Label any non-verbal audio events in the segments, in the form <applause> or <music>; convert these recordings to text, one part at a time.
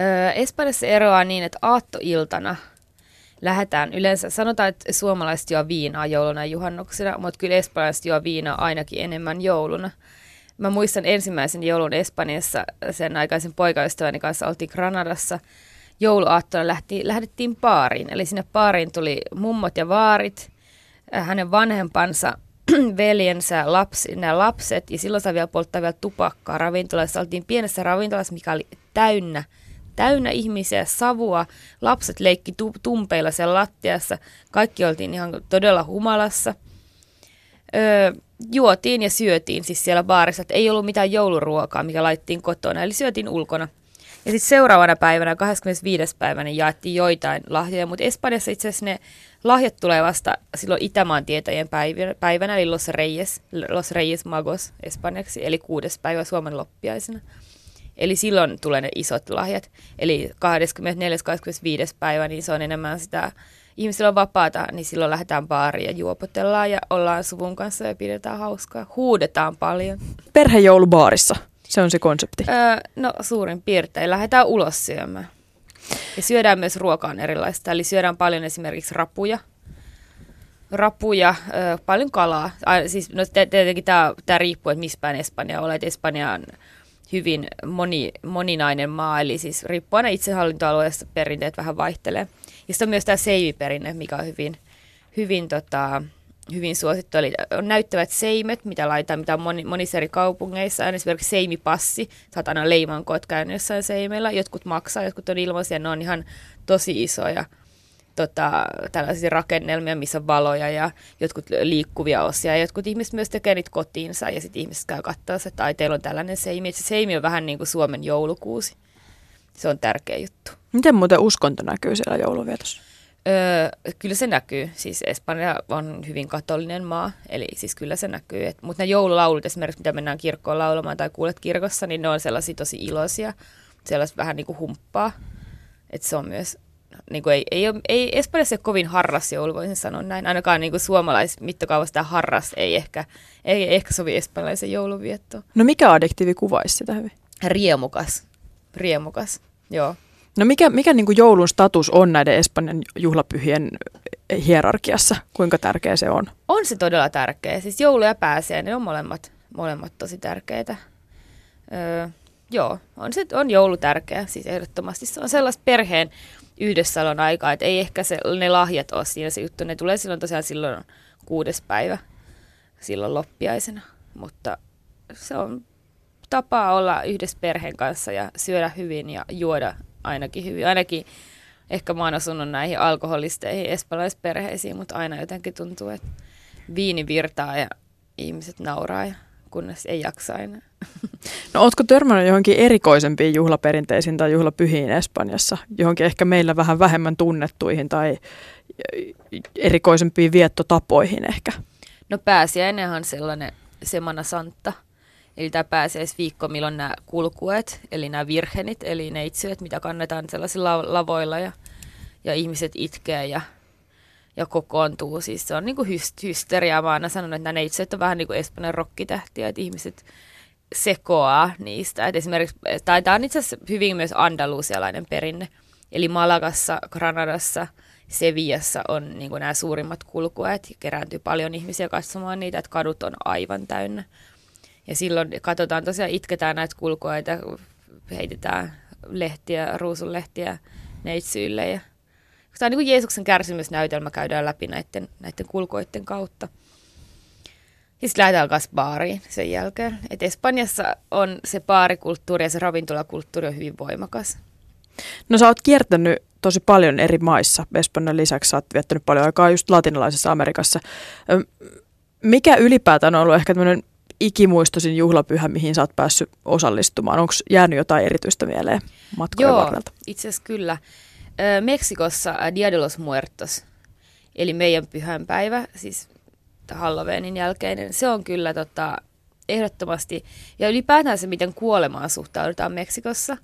Öö, Espanjassa eroaa niin, että aattoiltana lähdetään yleensä, sanotaan, että suomalaiset juo viinaa jouluna ja juhannuksena, mutta kyllä espanjalaiset juo viinaa ainakin enemmän jouluna. Mä muistan ensimmäisen joulun Espanjassa, sen aikaisen poikaystäväni kanssa oltiin Granadassa. Jouluaattona lähti, lähdettiin paariin, eli sinne paariin tuli mummot ja vaarit, äh, hänen vanhempansa, <clears throat> veljensä, lapsi, nämä lapset, ja silloin saa vielä polttaa vielä tupakkaa ravintolassa. Oltiin pienessä ravintolassa, mikä oli täynnä täynnä ihmisiä, savua, lapset leikki tu- tumpeilla siellä lattiassa, kaikki oltiin ihan todella humalassa. Öö, juotiin ja syötiin siis siellä baarissa, että ei ollut mitään jouluruokaa, mikä laittiin kotona, eli syötiin ulkona. Ja sitten seuraavana päivänä, 25. päivänä, jaettiin joitain lahjoja, mutta Espanjassa itse asiassa ne lahjat tulee vasta silloin Itämaan tietäjien päivänä, eli Los Reyes, Los Reyes Magos espanjaksi, eli kuudes päivä Suomen loppiaisena. Eli silloin tulee ne isot lahjat. Eli 24.–25. päivä, niin se on enemmän sitä, ihmisillä on vapaata, niin silloin lähdetään baariin ja juopotellaan ja ollaan suvun kanssa ja pidetään hauskaa. Huudetaan paljon. Perhejoulubaarissa, se on se konsepti. Öö, no suurin piirtein. Lähdetään ulos syömään. Ja syödään myös ruokaan erilaista. Eli syödään paljon esimerkiksi rapuja, rapuja, paljon kalaa. Siis, no, tietenkin tämä riippuu, että missä päin Espanja olet. Espanjaan hyvin moni, moninainen maa, eli siis riippuen itsehallintoalueesta perinteet vähän vaihtelee. Ja sitten on myös tämä seiviperinne, mikä on hyvin, hyvin, tota, hyvin suosittu. Eli on näyttävät seimet, mitä laitetaan, mitä on moni, monissa eri kaupungeissa. On esimerkiksi seimipassi, saat aina leimankot käynyt jossain seimeillä. Jotkut maksaa, jotkut on ilmaisia, ne on ihan tosi isoja tota, tällaisia rakennelmia, missä on valoja ja jotkut liikkuvia osia. Ja jotkut ihmiset myös tekee niitä kotiinsa ja sitten ihmiset käy katsoa, että ai, teillä on tällainen seimi. Se seimi on vähän niin kuin Suomen joulukuusi. Se on tärkeä juttu. Miten muuten uskonto näkyy siellä jouluvietossa? Öö, kyllä se näkyy. Siis Espanja on hyvin katolinen maa, eli siis kyllä se näkyy. Et, mutta ne joululaulut esimerkiksi, mitä mennään kirkkoon laulamaan tai kuulet kirkossa, niin ne on sellaisia tosi iloisia. Sellaista vähän niin kuin humppaa. että se on myös niin kuin ei, ei, ole, ei Espanjassa ole kovin harras joulu, voisin sanoa näin. Ainakaan niin suomalaismittakaavassa tämä harras ei ehkä, ei ehkä sovi espanjalaisen jouluviettoon. No mikä adjektiivi kuvaisi sitä hyvin? Riemukas. Riemukas, joo. No mikä, mikä niin kuin joulun status on näiden Espanjan juhlapyhien hierarkiassa? Kuinka tärkeä se on? On se todella tärkeä. Siis joulu ja pääsee, ne on molemmat, molemmat tosi tärkeitä. Öö, joo, on, se, on joulu tärkeä, siis ehdottomasti. Se on sellaista perheen yhdessäolon aikaa, että ei ehkä se, ne lahjat ole siinä se juttu. Ne tulee silloin tosiaan silloin kuudes päivä, silloin loppiaisena, mutta se on tapa olla yhdessä perheen kanssa ja syödä hyvin ja juoda ainakin hyvin. Ainakin ehkä mä oon asunut näihin alkoholisteihin espanjalaisperheisiin, mutta aina jotenkin tuntuu, että viini virtaa ja ihmiset nauraa ja kunnes ei jaksa enää. <laughs> No ootko törmännyt johonkin erikoisempiin juhlaperinteisiin tai juhlapyhiin Espanjassa? Johonkin ehkä meillä vähän vähemmän tunnettuihin tai erikoisempiin viettotapoihin ehkä? No pääsiäinenhän on sellainen Semana Santa. Eli tämä pääsiäisviikko, milloin nämä kulkuet, eli nämä virhenit, eli neitsyöt, mitä kannetaan sellaisilla lavoilla ja, ja ihmiset itkee ja, ja kokoontuu. Siis se on niin kuin hysteriaa. Mä aina sanonut, että nämä on vähän niin kuin Espanjan rokkitähtiä, että ihmiset sekoaa niistä. Et esimerkiksi, tai tämä on itse asiassa hyvin myös andalusialainen perinne. Eli Malagassa, Granadassa, Sevillassa on niin nämä suurimmat kulkueet. Kerääntyy paljon ihmisiä katsomaan niitä, että kadut on aivan täynnä. Ja silloin katsotaan tosiaan, itketään näitä kulkueita, heitetään lehtiä, ruusunlehtiä neitsyille. Ja, tämä on niin kuin Jeesuksen kärsimysnäytelmä käydään läpi näiden, näiden kulkueiden kautta. Ja sitten lähdetään kanssa baariin sen jälkeen. Et Espanjassa on se baarikulttuuri ja se ravintolakulttuuri on hyvin voimakas. No sä oot kiertänyt tosi paljon eri maissa. Espanjan lisäksi sä oot viettänyt paljon aikaa just latinalaisessa Amerikassa. Mikä ylipäätään on ollut ehkä tämmöinen ikimuistoisin juhlapyhä, mihin sä oot päässyt osallistumaan? Onko jäänyt jotain erityistä mieleen matkojen Joo, varrelta? itse asiassa kyllä. Meksikossa Dia de los Muertos, eli meidän pyhänpäivä, siis Halloweenin jälkeinen, se on kyllä tota, ehdottomasti, ja ylipäätään se, miten kuolemaan suhtaudutaan Meksikossa.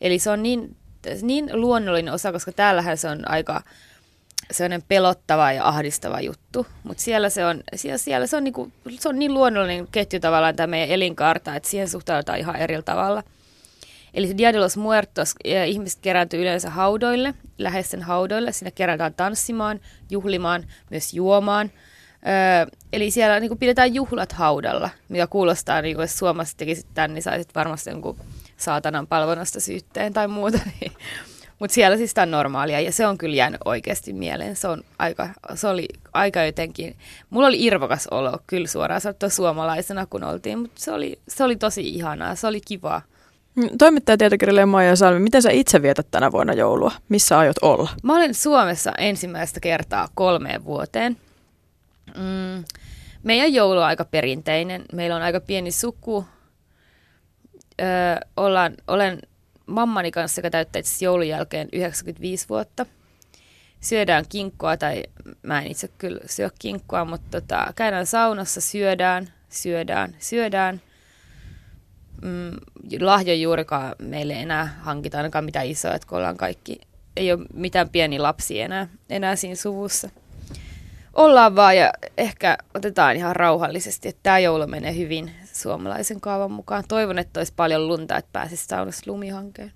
Eli se on niin, niin luonnollinen osa, koska täällähän se on aika sellainen pelottava ja ahdistava juttu, mutta siellä se on, siellä, siellä se on, niinku, se on niin luonnollinen ketju tavallaan tämä meidän elinkaarta, että siihen suhtaudutaan ihan eri tavalla. Eli Dia de los Muertos, ihmiset kerääntyy yleensä haudoille, läheisten haudoille. Sinne kerätään tanssimaan, juhlimaan, myös juomaan. Öö, eli siellä niin kuin pidetään juhlat haudalla, mikä kuulostaa, niin kuin jos Suomessa tekisit tämän, niin saisit varmasti jonkun saatanan palvonnasta syytteen tai muuta. <laughs> Niin. Mutta siellä siis tämä on normaalia ja se on kyllä jäänyt oikeasti mieleen. Se, on aika, se oli aika jotenkin, mulla oli irvokas olo kyllä suoraan sanottuna suomalaisena kun oltiin, mutta se oli, se oli tosi ihanaa, se oli kivaa. Mm, toimittaja tietokirjailija Maija Salmi, miten sä itse vietät tänä vuonna joulua? Missä aiot olla? Mä olen Suomessa ensimmäistä kertaa kolmeen vuoteen. Mm, meidän joulu on aika perinteinen. Meillä on aika pieni suku. Öö, ollaan, olen mammani kanssa, joka täyttää itse joulun jälkeen 95 vuotta. Syödään kinkkua, tai mä en itse kyllä syö kinkkua, mutta tota, käydään saunassa, syödään, syödään, syödään. Mm, lahjo juurikaan meille enää hankita ainakaan mitä isoa, että kun ollaan kaikki, ei ole mitään pieni lapsi enää, enää siinä suvussa. Ollaan vaan ja ehkä otetaan ihan rauhallisesti, että tämä joulu menee hyvin suomalaisen kaavan mukaan. Toivon, että olisi paljon lunta, että pääsisi saunassa lumihankeen.